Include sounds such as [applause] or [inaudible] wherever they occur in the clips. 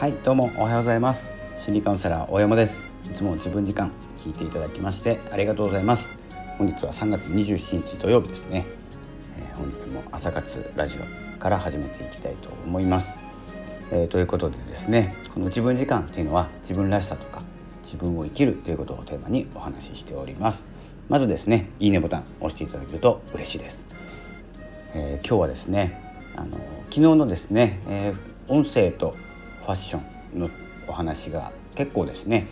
はいどうもおはようございます。心理カウンセラー大山です。いつも自分時間聞いていただきましてありがとうございます。本日は3月27日土曜日ですね、えー、本日も朝活ラジオから始めていきたいと思います、えー、ということでですねこの自分時間っていうのは自分らしさとか自分を生きるということをテーマにお話ししております。まずですねいいねボタン押していただけると嬉しいです、えー、今日はですねあの昨日のですね、え、音声とファッションのお話が結構ですね、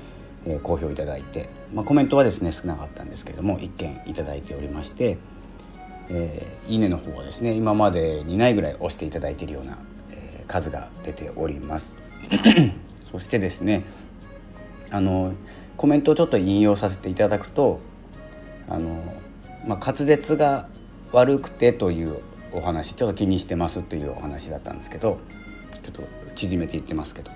えー、好評いただいて、まあ、コメントはですね少なかったんですけれども一件いただいておりまして、えー、いいねの方はですね今までにないぐらい押していただいているような、えー、数が出ております。[coughs] そしてですねあのコメントをちょっと引用させていただくとあの、まあ、滑舌が悪くてというお話ちょっと気にしてますというお話だったんですけどちょっと縮めて言ってますけど、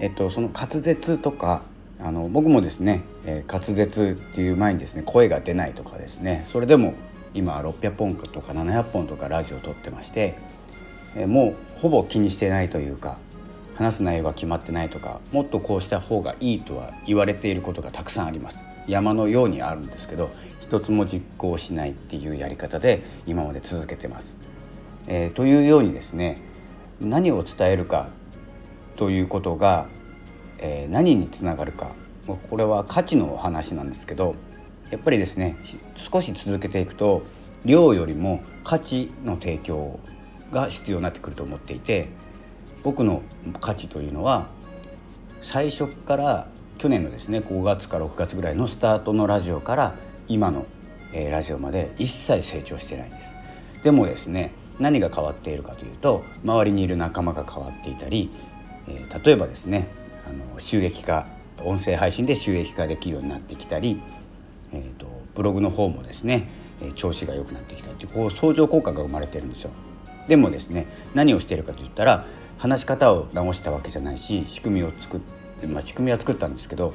えっと、その滑舌とかあの僕もですね、えー、滑舌っていう前にですね声が出ないとかですねそれでも今600本とか700本とかラジオを撮ってまして、えー、もうほぼ気にしてないというか話す内容が決まってないとかもっとこうした方がいいとは言われていることがたくさんあります山のようにあるんですけど一つも実行しないっていうやり方で今まで続けてます。えー、というようにですね何を伝えるかということが、えー、何につながるか。これは価値のお話なんですけどやっぱりですね少し続けていくと量よりも価値の提供が必要になってくると思っていて僕の価値というのは最初から去年のですね5月か6月ぐらいのスタートのラジオから今の、えー、ラジオまで一切成長してないんです。でもですね何が変わっているかというと周りにいる仲間が変わっていたり、えー、例えばですねあの収益化音声配信で収益化できるようになってきたり、えーと、ブログの方もですね調子が良くなってきたりというこう相乗効果が生まれてるんですよでもですね何をしているかといったら話し方を直したわけじゃないし仕組みを作って、まあ、仕組みは作ったんですけど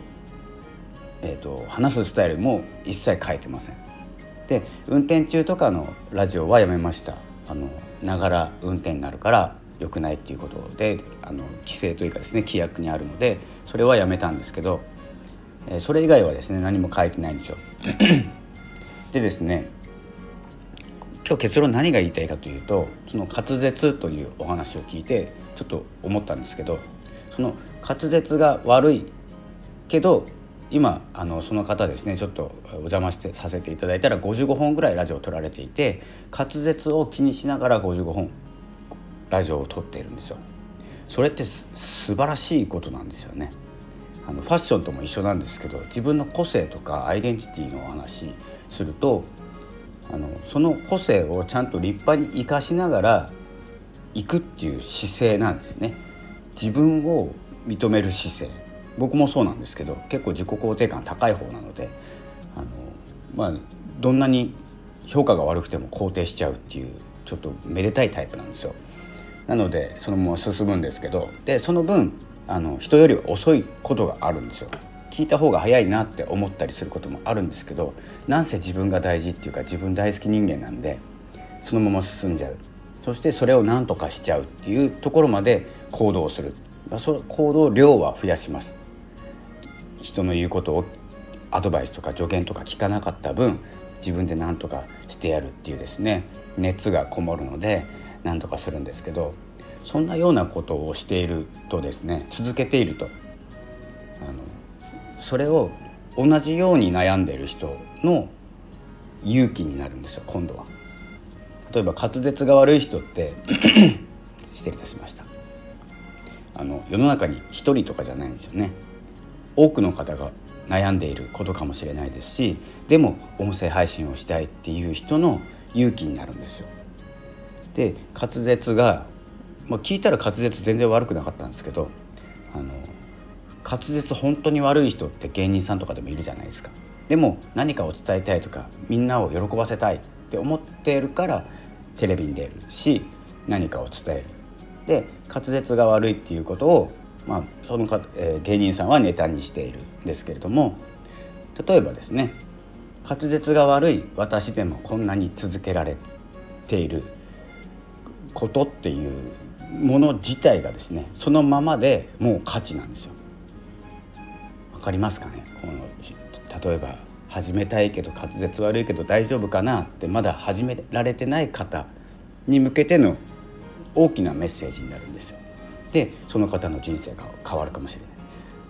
えーと、話すスタイルも一切変えてません。で運転中とかのラジオはやめましたあのながら運転になるから良くないっていうことであの規制というかですね規約にあるのでそれはやめたんですけど、え、それ以外はですね何も書いてないんですよ。[clears throat] でですね今日結論何が言いたいかというとその滑舌というお話を聞いてちょっと思ったんですけどその滑舌が悪いけど今あのその方ですねちょっとお邪魔してさせていただいたら55本ぐらいラジオを撮られていて滑舌を気にしながら55本ラジオを撮っているんですよ。それって素晴らしいことなんですよね。あのファッションとも一緒なんですけど自分の個性とかアイデンティティのお話するとあのその個性をちゃんと立派に生かしながら行くっていう姿勢なんですね。自分を認める姿勢僕もそうなんですけど結構自己肯定感高い方なのであの、まあ、どんなに評価が悪くても肯定しちゃうっていうちょっとめでたいタイプなんですよ。なのでそのまま進むんですけどでその分あの人より遅いことがあるんですよ。聞いた方が早いなって思ったりすることもあるんですけどなんせ自分が大事っていうか自分大好き人間なんでそのまま進んじゃうそしてそれを何とかしちゃうっていうところまで行動するその行動量は増やします人の言うことをアドバイスとか助言とか聞かなかった分自分で何とかしてやるっていうですね熱がこもるので何とかするんですけどそんなようなことをしているとですね続けているとあのそれを同じように悩んでいる人の勇気になるんですよ今度は。例えば滑舌が悪い人って [clears throat] 失礼いたしましたあの世の中に1人とかじゃないんですよね多くの方が悩んでいることかもしれないですしでも音声配信をしたいっていう人の勇気になるんですよ。で滑舌が、まあ、聞いたら滑舌全然悪くなかったんですけどあの滑舌本当に悪い人って芸人さんとかでもいるじゃないですか。でも何かを伝えたいとかみんなを喜ばせたいって思っているからテレビに出るし何かを伝える。で滑舌が悪いっていうことをまあ、そのか、えー、芸人さんはネタにしているんですけれども例えばですね滑舌が悪い私でもこんなに続けられていることっていうもの自体がですねそのままでもう価値なんですよ。わかりますかね？この例えば始めたいけど滑舌悪いけど大丈夫かなってまだ始められてない方に向けての大きなメッセージになるんですよ。でその方の人生が変わるかもしれない。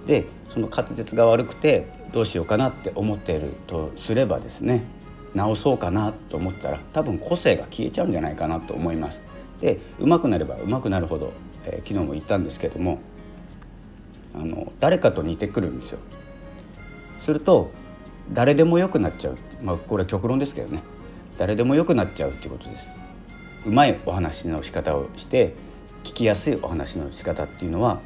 でその滑舌が悪くてどうしようかなって思っているとすればですね直そうかなと思ったら多分個性が消えちゃうんじゃないかなと思います。で上手くなれば上手くなるほど、えー、昨日も言ったんですけどもあの誰かと似てくるんですよ。すると誰でも良くなっちゃうまあこれは極論ですけどね誰でも良くなっちゃうっていうことです。うまいお話の仕方をして聞きやすいお話の仕方っていうのは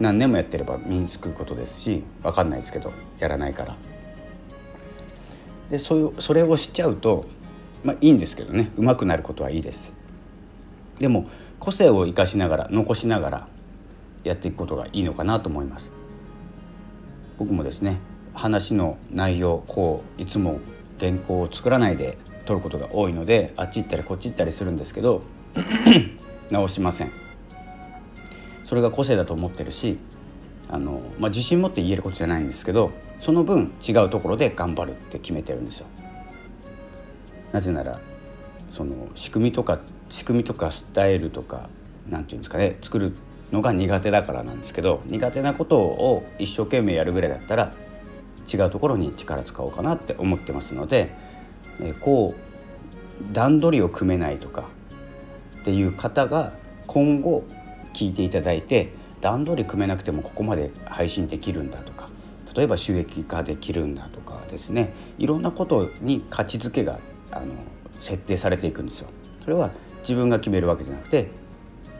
何年もやってれば身につくことですし分かんないですけどやらないから。でそそれをしちゃうとまあいいんですけどねうまくなることはいいです。でも個性を生かしながら残しながらやっていくことがいいのかなと思います。僕もですね話の内容こういつも原稿を作らないで撮ることが多いのであっち行ったりこっち行ったりするんですけど [clears throat] 直しませんそれが個性だと思ってるしあの、まあ、自信持って言えることじゃないんですけどその分違うところで頑張るって決めてるんですよ。なぜならその仕組みとか仕組みとかスタイルとか何て言うんですかね作るのが苦手だからなんですけど苦手なことを一生懸命やるぐらいだったら違うところに力使おうかなって思ってますので、えこう段取りを組めないとかっていう方が今後聞いていただいて段取り組めなくてもここまで配信できるんだとか例えば収益化できるんだとかですね。いろんなことに価値づけがあの設定されていくんですよ。それは自分が決めるわけじゃなくて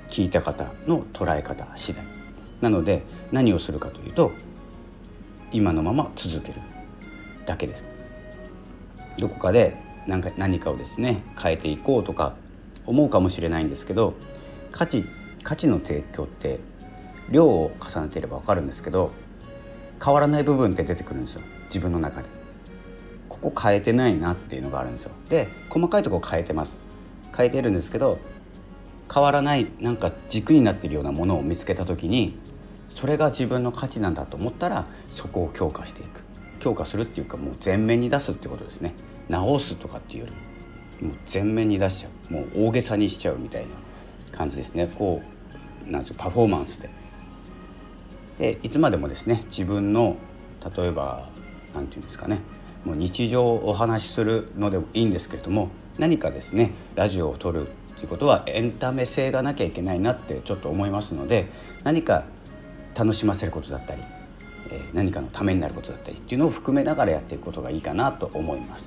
聞いた方の捉え方次第。なので何をするかというと今のまま続けるだけです。どこかで何か何かをですね変えていこうとか思うかもしれないんですけど価値価値の提供って量を重ねていれば分かるんですけど変わらない部分って出てくるんですよ。自分の中で。ここ変えてないなっていうのがあるんですよ。で細かいとこ変えてます。変えてるんですけど変わらないなんか軸になっているようなものを見つけた時にそれが自分の価値なんだと思ったらそこを強化していく。強化するっていうかもう前面に出すってことですね。直すとかっていうよりももう前面に出しちゃう。もう大げさにしちゃうみたいな感じですね。こうなんですよパフォーマンスででいつまでもですね自分の例えば何て言うんですかねもう日常をお話しするのでもいいんですけれども何かですねラジオを撮るということはエンタメ性がなきゃいけないなってちょっと思いますので何か楽しませることだったり、えー、何かのためになることだったりっていうのを含めながらやっていくことがいいかなと思います。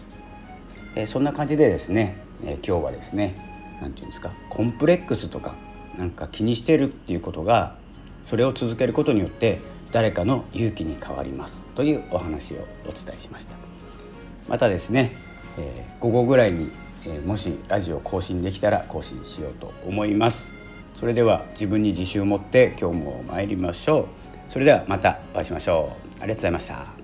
えー、そんな感じでですね、えー、今日はですね何て言うんですかコンプレックスとかなんか気にしてるっていうことがそれを続けることによって誰かの勇気に変わります。というお話をお伝えしました。またですね、えー、午後ぐらいに、えー、もしラジオ更新できたら更新しようと思います。それでは自分に自信を持って今日も参りましょう。それではまたお会いしましょう。ありがとうございました。